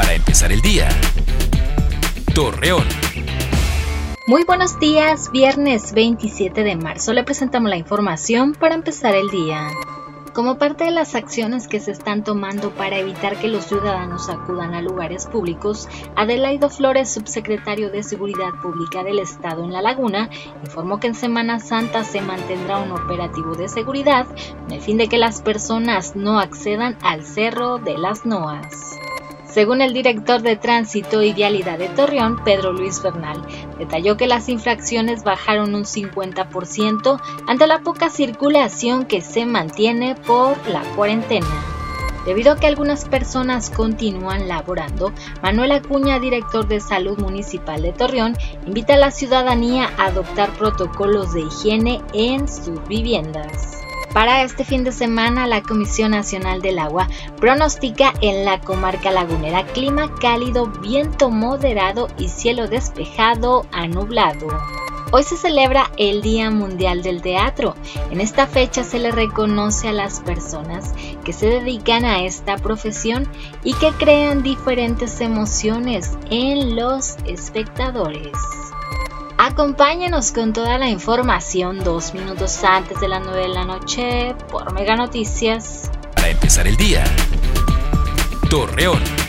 para empezar el día. Torreón. Muy buenos días, viernes 27 de marzo le presentamos la información para empezar el día. Como parte de las acciones que se están tomando para evitar que los ciudadanos acudan a lugares públicos, Adelaido Flores, subsecretario de Seguridad Pública del Estado en La Laguna, informó que en Semana Santa se mantendrá un operativo de seguridad con el fin de que las personas no accedan al Cerro de las Noas. Según el director de Tránsito y Vialidad de Torreón, Pedro Luis Bernal, detalló que las infracciones bajaron un 50% ante la poca circulación que se mantiene por la cuarentena. Debido a que algunas personas continúan laborando, Manuel Acuña, director de Salud Municipal de Torreón, invita a la ciudadanía a adoptar protocolos de higiene en sus viviendas. Para este fin de semana, la Comisión Nacional del Agua pronostica en la comarca lagunera clima cálido, viento moderado y cielo despejado a nublado. Hoy se celebra el Día Mundial del Teatro. En esta fecha se le reconoce a las personas que se dedican a esta profesión y que crean diferentes emociones en los espectadores. Acompáñenos con toda la información dos minutos antes de las 9 de la noche por Mega Noticias. Para empezar el día, Torreón.